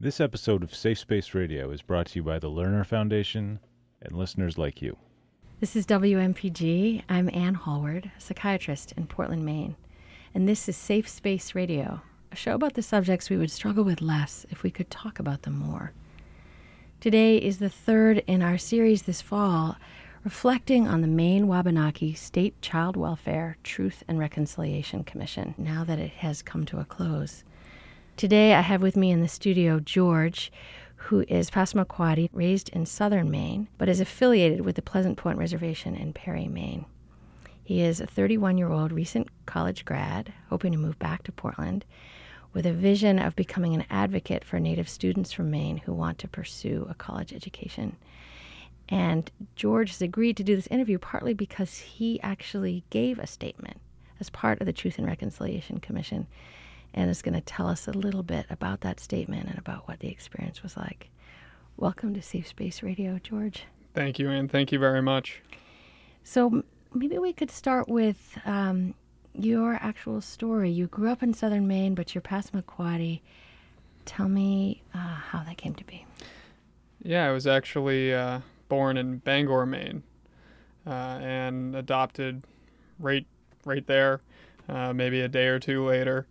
This episode of Safe Space Radio is brought to you by the Learner Foundation and listeners like you. This is WMPG. I'm Anne Hallward, psychiatrist in Portland, Maine. And this is Safe Space Radio, a show about the subjects we would struggle with less if we could talk about them more. Today is the third in our series this fall, reflecting on the Maine Wabanaki State Child Welfare Truth and Reconciliation Commission, now that it has come to a close. Today I have with me in the studio George, who is Passamaquoddy, raised in southern Maine, but is affiliated with the Pleasant Point Reservation in Perry, Maine. He is a 31 year old recent college grad, hoping to move back to Portland, with a vision of becoming an advocate for Native students from Maine who want to pursue a college education. And George has agreed to do this interview partly because he actually gave a statement as part of the Truth and Reconciliation Commission and is going to tell us a little bit about that statement and about what the experience was like. Welcome to Safe Space Radio, George. Thank you, Anne. Thank you very much. So maybe we could start with um, your actual story. You grew up in southern Maine, but you're Passamaquoddy. Tell me uh, how that came to be. Yeah, I was actually uh, born in Bangor, Maine, uh, and adopted right right there. Uh, maybe a day or two later,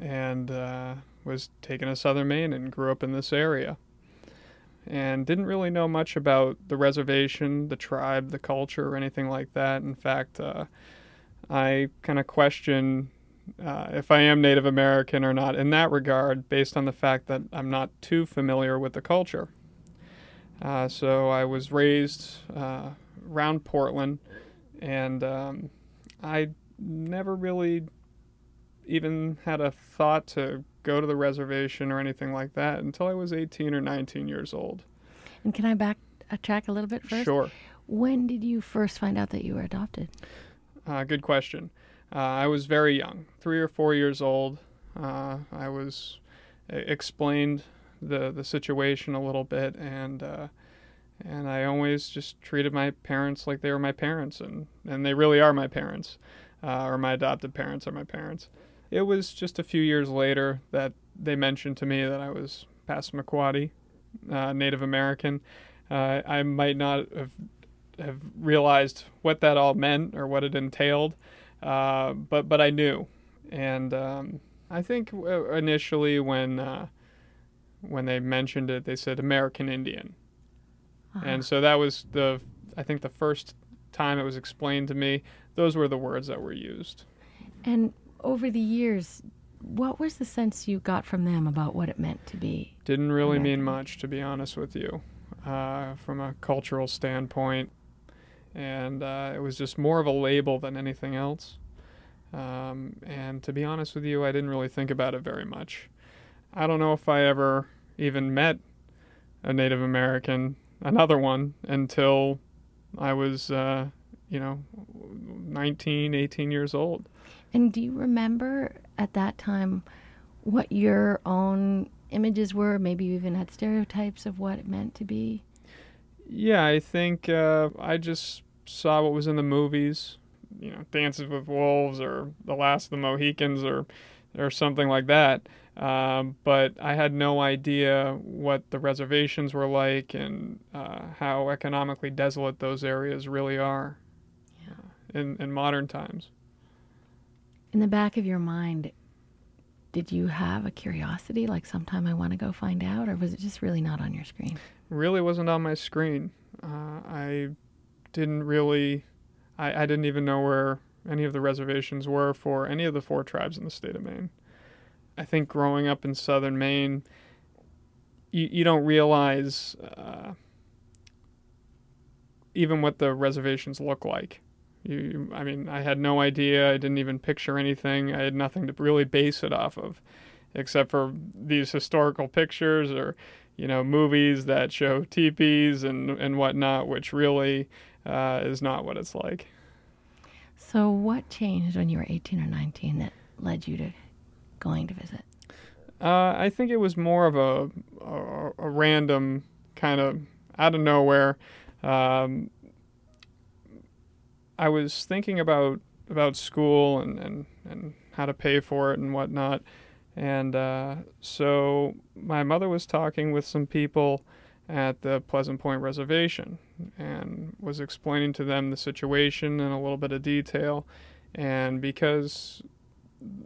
and uh, was taken to southern Maine and grew up in this area. And didn't really know much about the reservation, the tribe, the culture, or anything like that. In fact, uh, I kind of question uh, if I am Native American or not in that regard, based on the fact that I'm not too familiar with the culture. Uh, so I was raised uh, around Portland, and um, I never really even had a thought to go to the reservation or anything like that until I was 18 or 19 years old. And can I backtrack a track a little bit first? Sure. When did you first find out that you were adopted? Uh, good question. Uh, I was very young, three or four years old. Uh, I was explained the the situation a little bit, and uh, and I always just treated my parents like they were my parents, and and they really are my parents, uh, or my adopted parents are my parents. It was just a few years later that they mentioned to me that I was Passamaquoddy, uh, Native American. Uh, I might not have have realized what that all meant or what it entailed, uh, but but I knew, and um, I think initially when uh, when they mentioned it, they said American Indian, uh-huh. and so that was the I think the first time it was explained to me. Those were the words that were used. And over the years, what was the sense you got from them about what it meant to be? Didn't really American? mean much, to be honest with you, uh, from a cultural standpoint. And uh, it was just more of a label than anything else. Um, and to be honest with you, I didn't really think about it very much. I don't know if I ever even met a Native American, another one, until I was, uh, you know, 19, 18 years old. And do you remember at that time what your own images were? Maybe you even had stereotypes of what it meant to be? Yeah, I think uh, I just saw what was in the movies, you know, Dances with Wolves or The Last of the Mohicans or or something like that. Um, but I had no idea what the reservations were like and uh, how economically desolate those areas really are yeah. in, in modern times in the back of your mind, did you have a curiosity like sometime I want to go find out, or was it just really not on your screen? Really wasn't on my screen. Uh, I didn't really, I, I didn't even know where any of the reservations were for any of the four tribes in the state of Maine. I think growing up in southern Maine, you, you don't realize uh, even what the reservations look like. You, I mean, I had no idea. I didn't even picture anything. I had nothing to really base it off of, except for these historical pictures or, you know, movies that show teepees and and whatnot, which really uh, is not what it's like. So, what changed when you were 18 or 19 that led you to going to visit? Uh, I think it was more of a a, a random kind of out of nowhere. Um, I was thinking about about school and, and, and how to pay for it and whatnot. And uh, so my mother was talking with some people at the Pleasant Point Reservation and was explaining to them the situation in a little bit of detail. And because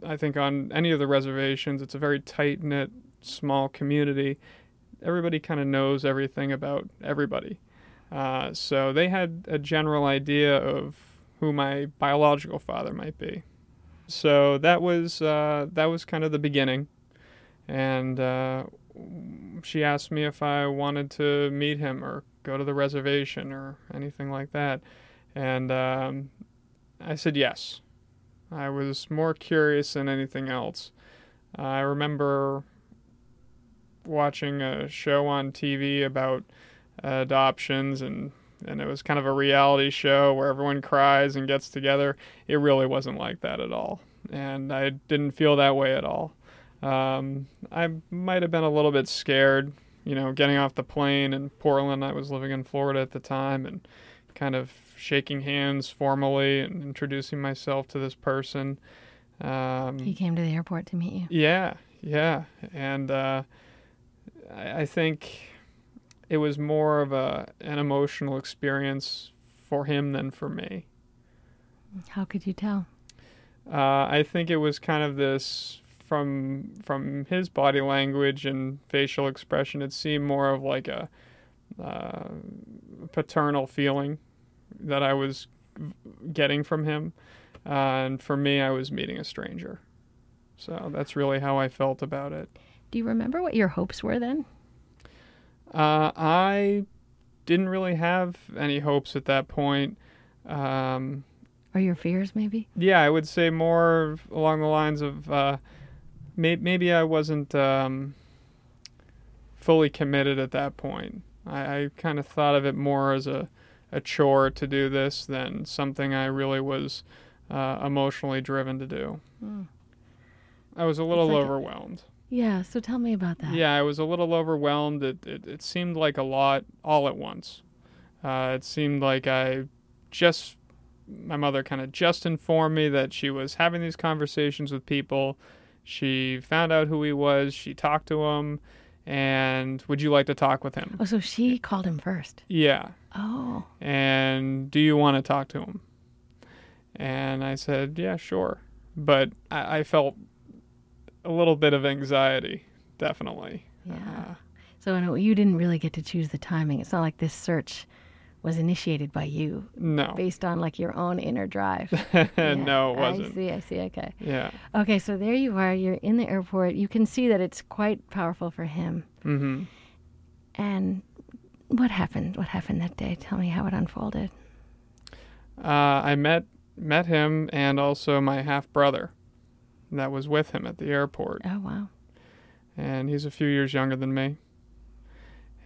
I think on any of the reservations, it's a very tight knit, small community, everybody kind of knows everything about everybody. Uh, so they had a general idea of who my biological father might be. So that was uh, that was kind of the beginning, and uh, she asked me if I wanted to meet him or go to the reservation or anything like that, and um, I said yes. I was more curious than anything else. I remember watching a show on TV about adoptions and and it was kind of a reality show where everyone cries and gets together. It really wasn't like that at all, and I didn't feel that way at all. Um, I might have been a little bit scared, you know, getting off the plane in Portland. I was living in Florida at the time, and kind of shaking hands formally and introducing myself to this person. Um, he came to the airport to meet you. Yeah, yeah, and uh, I, I think it was more of a an emotional experience for him than for me. How could you tell? Uh, I think it was kind of this from from his body language and facial expression. It seemed more of like a uh, paternal feeling that I was getting from him, uh, and for me, I was meeting a stranger. So that's really how I felt about it. Do you remember what your hopes were then? Uh, I didn't really have any hopes at that point. Um, or your fears, maybe? Yeah, I would say more along the lines of uh, may- maybe I wasn't um, fully committed at that point. I, I kind of thought of it more as a, a chore to do this than something I really was uh, emotionally driven to do. Mm. I was a little like overwhelmed. Yeah, so tell me about that. Yeah, I was a little overwhelmed. It, it, it seemed like a lot all at once. Uh, it seemed like I just, my mother kind of just informed me that she was having these conversations with people. She found out who he was, she talked to him, and would you like to talk with him? Oh, so she called him first? Yeah. Oh. And do you want to talk to him? And I said, yeah, sure. But I, I felt a little bit of anxiety, definitely. Yeah. Uh, so you didn't really get to choose the timing. It's not like this search was initiated by you. No. Based on like your own inner drive. yeah. No, it wasn't. I see, I see, okay. Yeah. Okay, so there you are. You're in the airport. You can see that it's quite powerful for him. Mm-hmm. And what happened? What happened that day? Tell me how it unfolded. Uh, I met met him and also my half brother that was with him at the airport. Oh, wow. And he's a few years younger than me.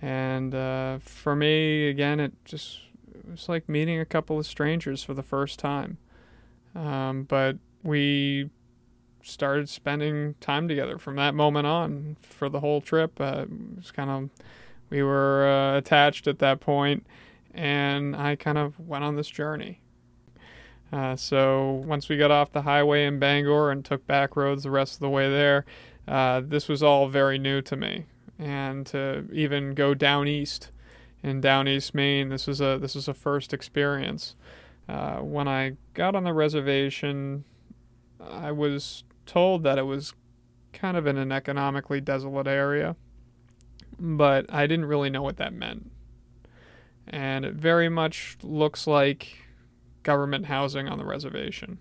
And uh, for me, again, it just it was like meeting a couple of strangers for the first time. Um, but we started spending time together from that moment on for the whole trip. Uh, it was kind of we were uh, attached at that point, and I kind of went on this journey. Uh, so once we got off the highway in Bangor and took back roads the rest of the way there, uh, this was all very new to me. And to even go down east in down east Maine, this was a this was a first experience. Uh, when I got on the reservation, I was told that it was kind of in an economically desolate area, but I didn't really know what that meant. And it very much looks like government housing on the reservation.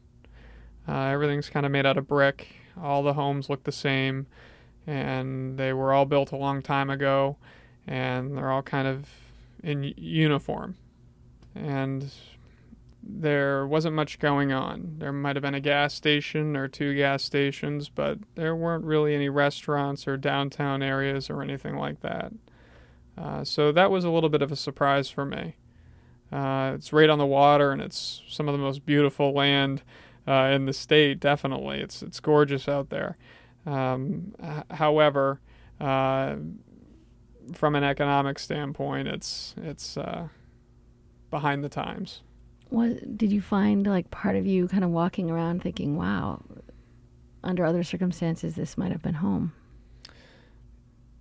Uh, everything's kind of made out of brick. All the homes look the same, and they were all built a long time ago, and they're all kind of in uniform. And there wasn't much going on. There might have been a gas station or two gas stations, but there weren't really any restaurants or downtown areas or anything like that. Uh, so that was a little bit of a surprise for me. Uh, it's right on the water, and it's some of the most beautiful land uh, in the state. Definitely, it's it's gorgeous out there. Um, h- however, uh, from an economic standpoint, it's it's uh, behind the times. What did you find? Like part of you kind of walking around thinking, "Wow, under other circumstances, this might have been home.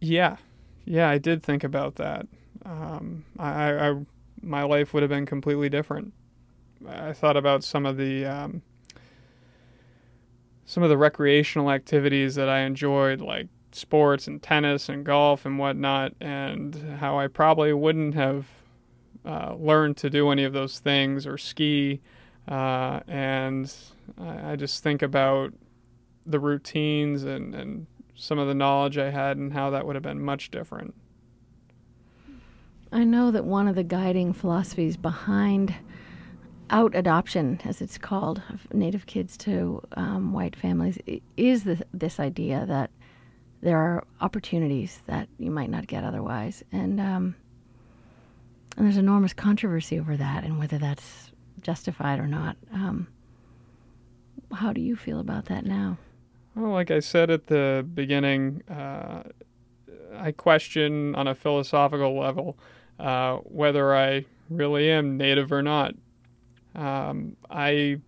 Yeah, yeah, I did think about that. Um, I, I, my life would have been completely different. I thought about some of the um, some of the recreational activities that I enjoyed, like sports and tennis and golf and whatnot, and how I probably wouldn't have uh, learned to do any of those things or ski. Uh, and I, I just think about the routines and, and some of the knowledge I had and how that would have been much different. I know that one of the guiding philosophies behind out adoption, as it's called, of Native kids to um, white families, is the, this idea that there are opportunities that you might not get otherwise, and um, and there's enormous controversy over that and whether that's justified or not. Um, how do you feel about that now? Well, like I said at the beginning, uh, I question on a philosophical level uh, whether I really am native or not. Um, I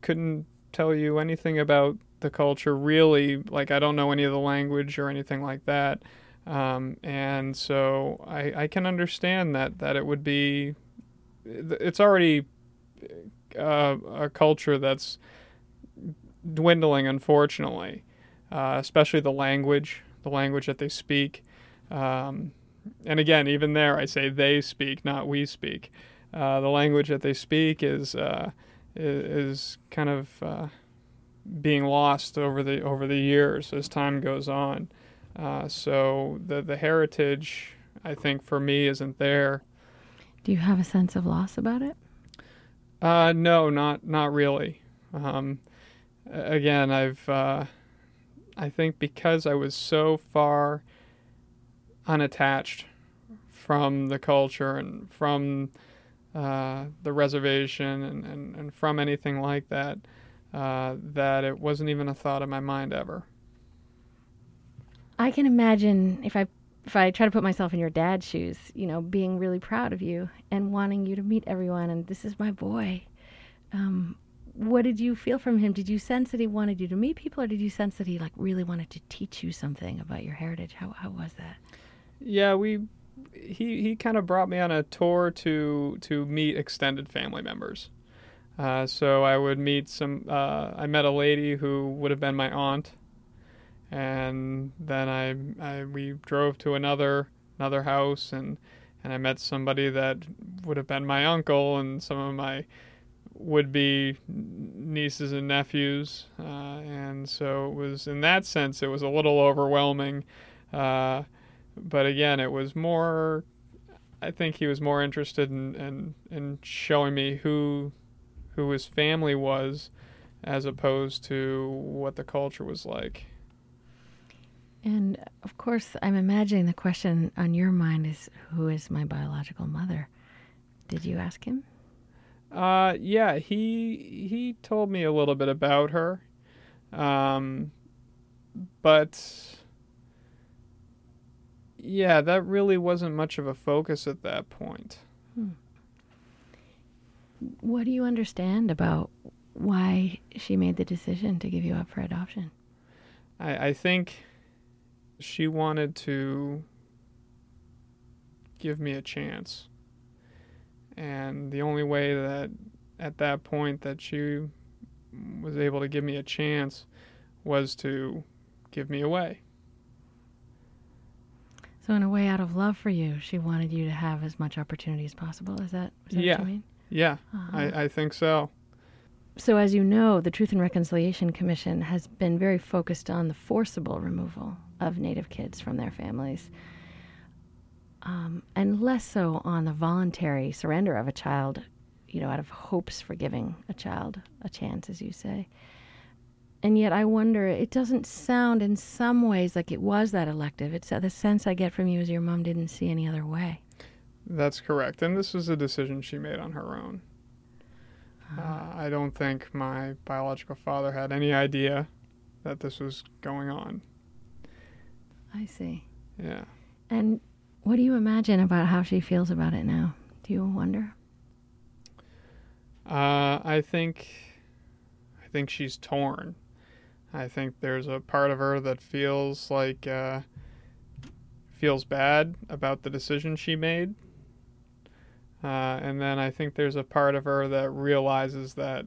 couldn't tell you anything about the culture really. Like, I don't know any of the language or anything like that. Um, and so I, I can understand that, that it would be, it's already uh, a culture that's dwindling, unfortunately, uh, especially the language, the language that they speak. Um, and again, even there, I say they speak, not we speak. Uh, the language that they speak is uh, is kind of uh, being lost over the over the years as time goes on. Uh, so the the heritage, I think, for me, isn't there. Do you have a sense of loss about it? Uh, no, not not really. Um, again, I've uh, I think because I was so far unattached from the culture and from uh, the reservation and, and, and from anything like that, uh, that it wasn't even a thought in my mind ever. I can imagine if I if I try to put myself in your dad's shoes, you know, being really proud of you and wanting you to meet everyone and this is my boy. Um, what did you feel from him? Did you sense that he wanted you to meet people, or did you sense that he like really wanted to teach you something about your heritage? How how was that? Yeah, we he he kind of brought me on a tour to to meet extended family members. Uh, so I would meet some. Uh, I met a lady who would have been my aunt, and then I, I we drove to another another house and and I met somebody that would have been my uncle and some of my would be nieces and nephews, uh, and so it was in that sense it was a little overwhelming. Uh, but again, it was more. I think he was more interested in, in, in showing me who who his family was, as opposed to what the culture was like. And of course, I'm imagining the question on your mind is, "Who is my biological mother?" Did you ask him? Uh, yeah, he he told me a little bit about her, um, but yeah, that really wasn't much of a focus at that point. Hmm. What do you understand about why she made the decision to give you up for adoption? I, I think she wanted to give me a chance and the only way that at that point that she was able to give me a chance was to give me away. So, in a way, out of love for you, she wanted you to have as much opportunity as possible. Is that, is that yeah. what you mean? Yeah, uh-huh. I, I think so. So, as you know, the Truth and Reconciliation Commission has been very focused on the forcible removal of Native kids from their families um, and less so on the voluntary surrender of a child, you know, out of hopes for giving a child a chance, as you say. And yet, I wonder, it doesn't sound in some ways like it was that elective. It's uh, the sense I get from you is your mom didn't see any other way. That's correct. And this was a decision she made on her own. Uh-huh. Uh, I don't think my biological father had any idea that this was going on. I see. Yeah. And what do you imagine about how she feels about it now? Do you wonder? Uh, I think, I think she's torn. I think there's a part of her that feels like uh, feels bad about the decision she made. Uh, and then I think there's a part of her that realizes that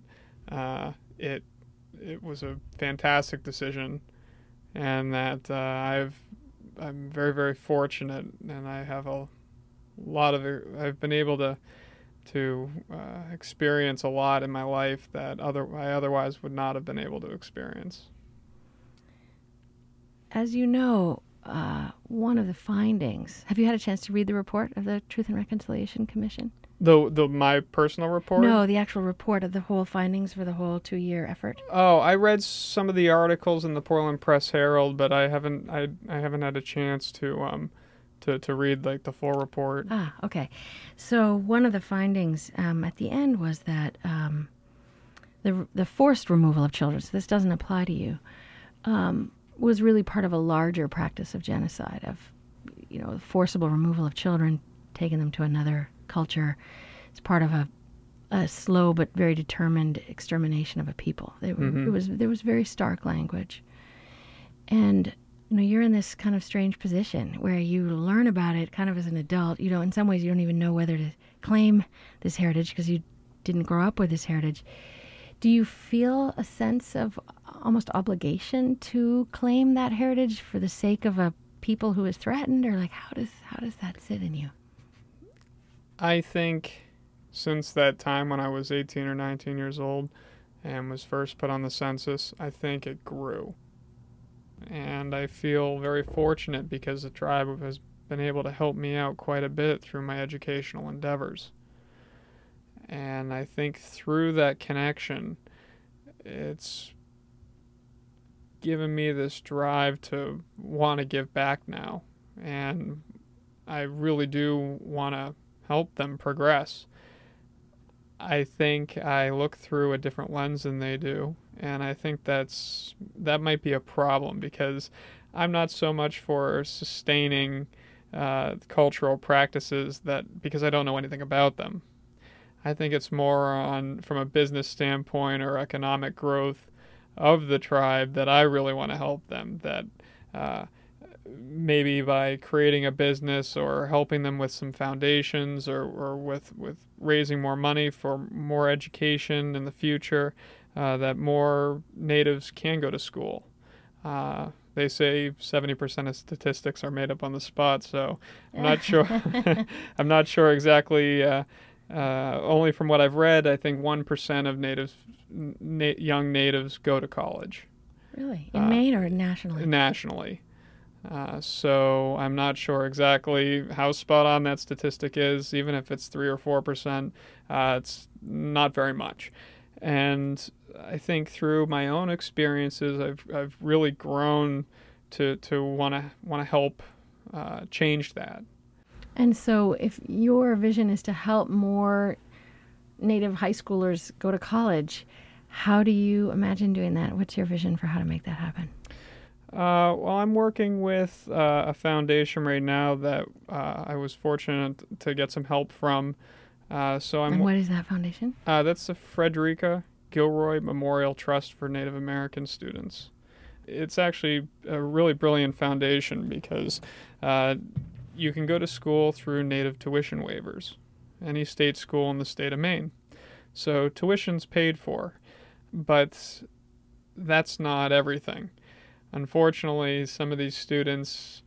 uh, it it was a fantastic decision, and that uh, I've I'm very very fortunate, and I have a lot of I've been able to to uh, experience a lot in my life that other I otherwise would not have been able to experience. As you know, uh, one of the findings. Have you had a chance to read the report of the Truth and Reconciliation Commission? The the my personal report? No, the actual report of the whole findings for the whole two year effort. Oh, I read some of the articles in the Portland Press Herald, but I haven't I I haven't had a chance to um to, to read like the full report. Ah, okay. So one of the findings um, at the end was that um, the the forced removal of children. So this doesn't apply to you. Um, was really part of a larger practice of genocide of you know forcible removal of children, taking them to another culture. It's part of a a slow but very determined extermination of a people. It, mm-hmm. it was there was very stark language, and you know you're in this kind of strange position where you learn about it kind of as an adult. You know, in some ways you don't even know whether to claim this heritage because you didn't grow up with this heritage. Do you feel a sense of almost obligation to claim that heritage for the sake of a people who is threatened, or like how does how does that sit in you? I think since that time when I was 18 or 19 years old and was first put on the census, I think it grew. And I feel very fortunate because the tribe has been able to help me out quite a bit through my educational endeavors. And I think through that connection, it's given me this drive to want to give back now. And I really do want to help them progress. I think I look through a different lens than they do, and I think that's that might be a problem because I'm not so much for sustaining uh, cultural practices that because I don't know anything about them. I think it's more on from a business standpoint or economic growth of the tribe that I really want to help them. That uh, maybe by creating a business or helping them with some foundations or, or with, with raising more money for more education in the future, uh, that more natives can go to school. Uh, they say 70% of statistics are made up on the spot, so I'm not sure. I'm not sure exactly. Uh, uh, only from what I've read, I think 1% of natives, na- young natives go to college. Really? In uh, Maine or nationally? Nationally. Uh, so I'm not sure exactly how spot on that statistic is. Even if it's three or four percent, uh, it's not very much. And I think through my own experiences, I've I've really grown to to want to want to help uh, change that. And so, if your vision is to help more Native high schoolers go to college, how do you imagine doing that? What's your vision for how to make that happen? Uh, well, I'm working with uh, a foundation right now that uh, I was fortunate to get some help from. Uh, so I'm. And what is that foundation? Uh, that's the Frederica Gilroy Memorial Trust for Native American Students. It's actually a really brilliant foundation because uh, you can go to school through native tuition waivers, any state school in the state of Maine. So tuition's paid for, but that's not everything. Unfortunately, some of these students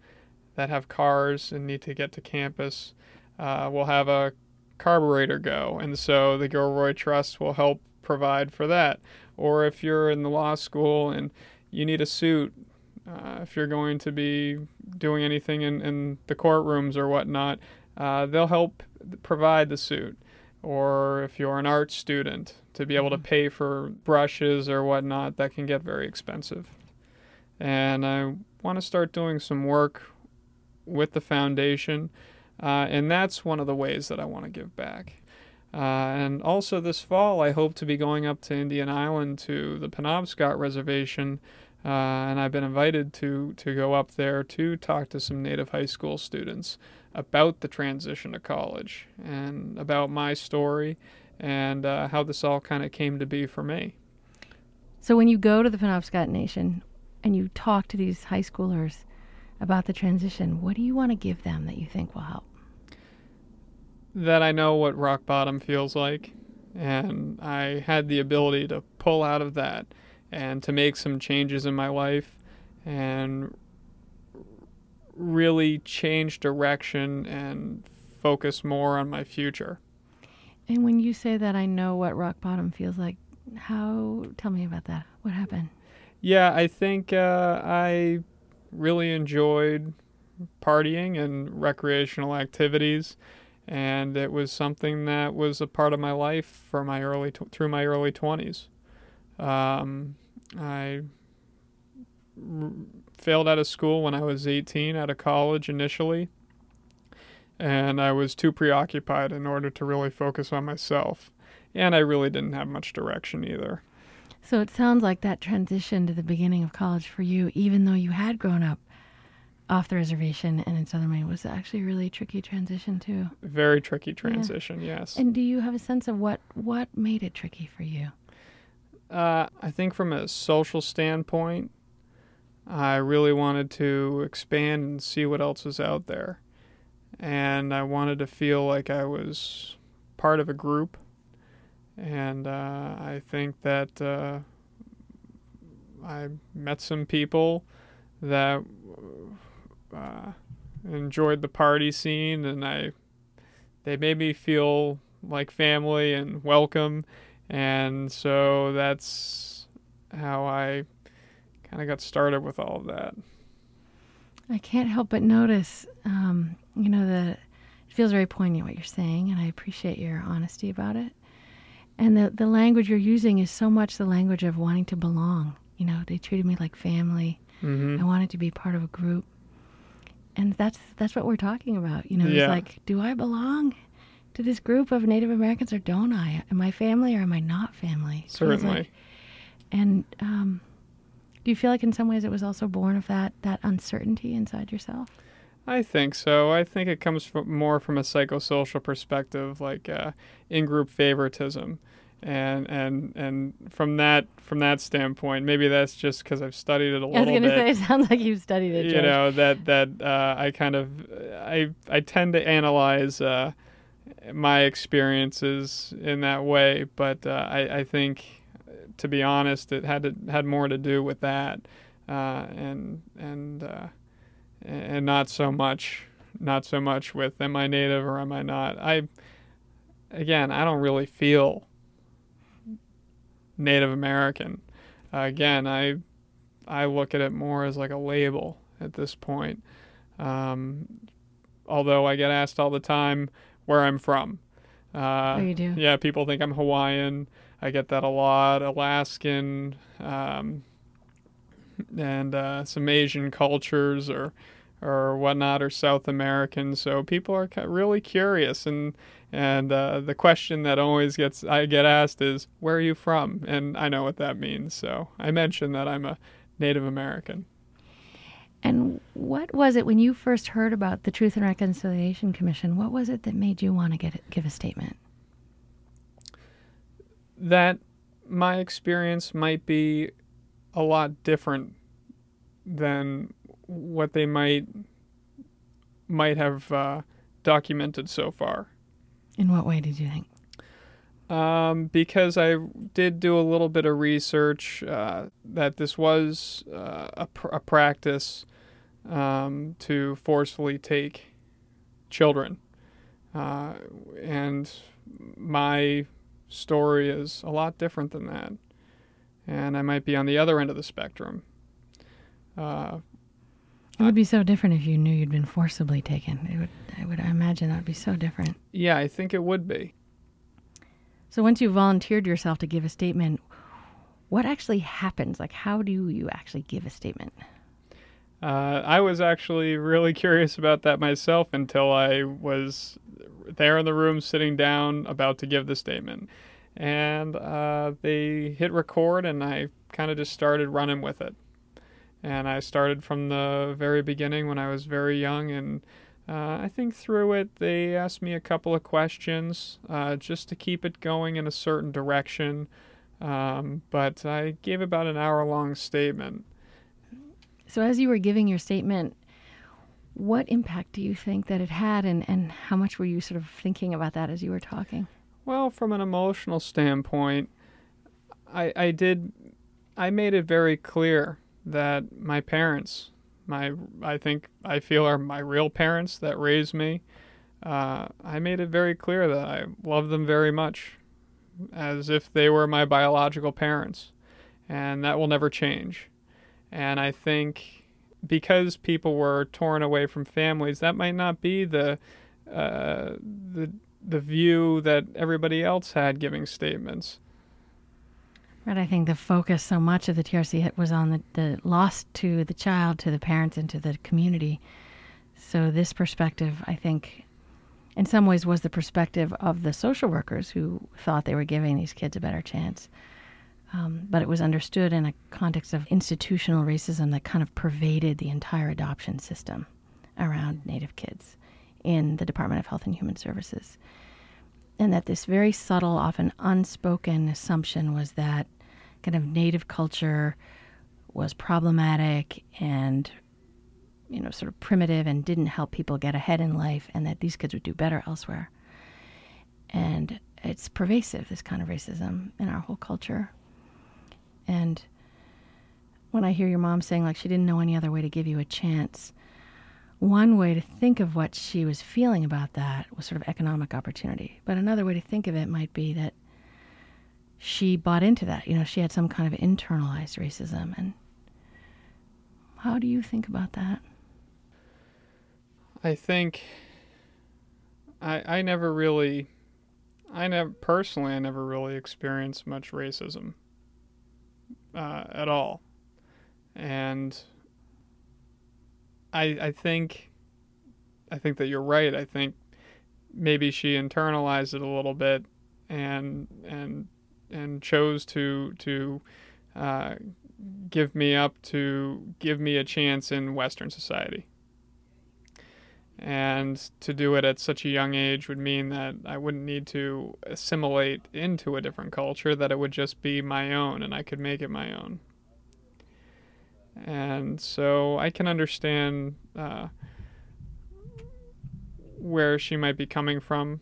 that have cars and need to get to campus uh, will have a carburetor go, and so the Gilroy Trust will help provide for that. Or if you're in the law school and you need a suit uh, if you're going to be doing anything in, in the courtrooms or whatnot, uh, they'll help provide the suit. Or if you're an art student, to be able to mm-hmm. pay for brushes or whatnot, that can get very expensive. And I want to start doing some work with the foundation, uh, and that's one of the ways that I want to give back. Uh, and also this fall, I hope to be going up to Indian Island to the Penobscot Reservation uh, and I've been invited to to go up there to talk to some Native high school students about the transition to college and about my story and uh, how this all kind of came to be for me. So when you go to the Penobscot Nation and you talk to these high schoolers about the transition, what do you want to give them that you think will help? That I know what rock bottom feels like, and I had the ability to pull out of that and to make some changes in my life and really change direction and focus more on my future. And when you say that I know what rock bottom feels like, how tell me about that. What happened? Yeah, I think uh, I really enjoyed partying and recreational activities, and it was something that was a part of my life for my early through my early twenties. Um, I r- failed out of school when I was 18, out of college initially, and I was too preoccupied in order to really focus on myself. And I really didn't have much direction either. So it sounds like that transition to the beginning of college for you, even though you had grown up off the reservation and in Southern Maine, was actually a really tricky transition too. Very tricky transition, yes. And do you have a sense of what what made it tricky for you? Uh, I think from a social standpoint, I really wanted to expand and see what else was out there. And I wanted to feel like I was part of a group. And uh, I think that uh, I met some people that uh, enjoyed the party scene, and I they made me feel like family and welcome and so that's how I kind of got started with all of that. I can't help but notice, um, you know, that it feels very poignant what you're saying, and I appreciate your honesty about it. And the, the language you're using is so much the language of wanting to belong. You know, they treated me like family. Mm-hmm. I wanted to be part of a group. And that's that's what we're talking about. You know, Yeah. it's like, do I belong to this group of Native Americans or don't I? Am I family or am I not family? Certainly. like- and um, do you feel like in some ways it was also born of that that uncertainty inside yourself? I think so. I think it comes from more from a psychosocial perspective, like uh, in-group favoritism, and and and from that from that standpoint, maybe that's just because I've studied it a I was little going to bit. say, it sounds like you've studied it. you George. know that that uh, I kind of I I tend to analyze uh, my experiences in that way, but uh, I I think to be honest, it had to, had more to do with that, uh, and and uh, and not so much not so much with am I native or am I not. I again I don't really feel Native American. Uh, again, I I look at it more as like a label at this point. Um, although I get asked all the time where I'm from. Uh, Oh, you do? Yeah, people think I'm Hawaiian. I get that a lot. Alaskan, um, and uh, some Asian cultures or or whatnot, or South American. So people are really curious, and and uh, the question that always gets I get asked is, "Where are you from?" And I know what that means. So I mentioned that I'm a Native American. And what was it when you first heard about the Truth and Reconciliation Commission? What was it that made you want to get it, give a statement? that my experience might be a lot different than what they might might have uh, documented so far. In what way did you think? Um, because I did do a little bit of research uh, that this was uh, a, pr- a practice um, to forcefully take children. Uh, and my story is a lot different than that. And I might be on the other end of the spectrum. Uh, It would be so different if you knew you'd been forcibly taken. It would, I would imagine that would be so different. yeah, I think it would be. So once you volunteered yourself to give a statement, what actually happens? Like, how do you actually give a statement? Uh, I was actually really curious about that myself until I was there in the room sitting down about to give the statement. And uh, they hit record, and I kind of just started running with it. And I started from the very beginning when I was very young. And uh, I think through it, they asked me a couple of questions uh, just to keep it going in a certain direction. Um, but I gave about an hour long statement. So, as you were giving your statement, what impact do you think that it had, and, and how much were you sort of thinking about that as you were talking? Well, from an emotional standpoint, I, I did, I made it very clear that my parents, my, I think I feel are my real parents that raised me, uh, I made it very clear that I love them very much, as if they were my biological parents, and that will never change. And I think because people were torn away from families, that might not be the uh, the the view that everybody else had giving statements. Right. I think the focus so much of the TRC hit was on the, the loss to the child, to the parents, and to the community. So this perspective, I think, in some ways, was the perspective of the social workers who thought they were giving these kids a better chance. Um, but it was understood in a context of institutional racism that kind of pervaded the entire adoption system around Native kids in the Department of Health and Human Services. And that this very subtle, often unspoken assumption was that kind of Native culture was problematic and you know, sort of primitive and didn't help people get ahead in life, and that these kids would do better elsewhere. And it's pervasive, this kind of racism in our whole culture. And when I hear your mom saying, like, she didn't know any other way to give you a chance, one way to think of what she was feeling about that was sort of economic opportunity. But another way to think of it might be that she bought into that. You know, she had some kind of internalized racism. And how do you think about that? I think I I never really I never personally I never really experienced much racism uh, at all, and I I think I think that you're right. I think maybe she internalized it a little bit and and and chose to to uh, give me up to give me a chance in Western society and to do it at such a young age would mean that I wouldn't need to assimilate into a different culture, that it would just be my own and I could make it my own. And so I can understand uh, where she might be coming from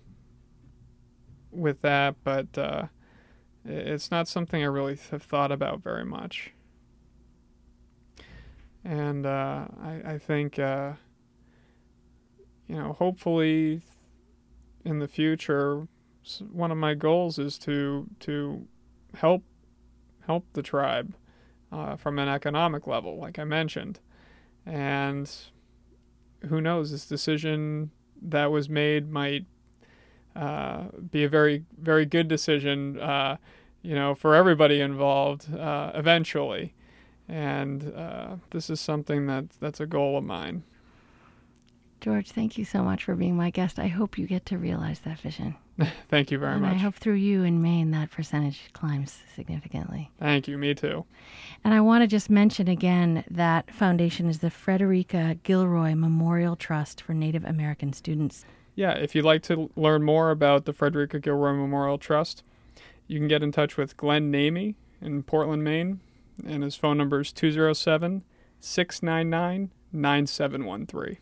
with that, but uh, it's not something I really have thought about very much. And uh, I, I, think uh, you know, hopefully in the future, one of my goals is to to help help the tribe uh, from an economic level, like I mentioned, and who knows, this decision that was made might uh, be a very very good decision, uh, you know, for everybody involved uh, eventually, and uh, this is something that that's a goal of mine. George, thank you so much for being my guest. I hope you get to realize that vision. thank you very and much. I hope through you in Maine that percentage climbs significantly. Thank you. Me too. And I want to just mention again that foundation is the Frederica Gilroy Memorial Trust for Native American Students. Yeah, if you'd like to learn more about the Frederica Gilroy Memorial Trust, you can get in touch with Glenn Namey in Portland, Maine, and his phone number is 207 699 9713.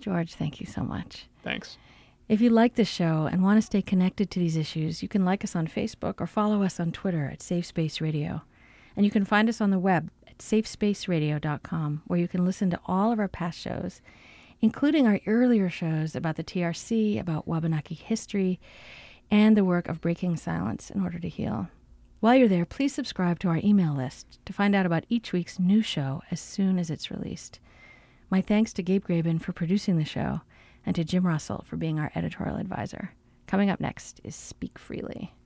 George, thank you so much. Thanks. If you like the show and want to stay connected to these issues, you can like us on Facebook or follow us on Twitter at Safe Space Radio. And you can find us on the web at safespaceradio.com, where you can listen to all of our past shows, including our earlier shows about the TRC, about Wabanaki history, and the work of breaking silence in order to heal. While you're there, please subscribe to our email list to find out about each week's new show as soon as it's released. My thanks to Gabe Graben for producing the show and to Jim Russell for being our editorial advisor. Coming up next is Speak Freely.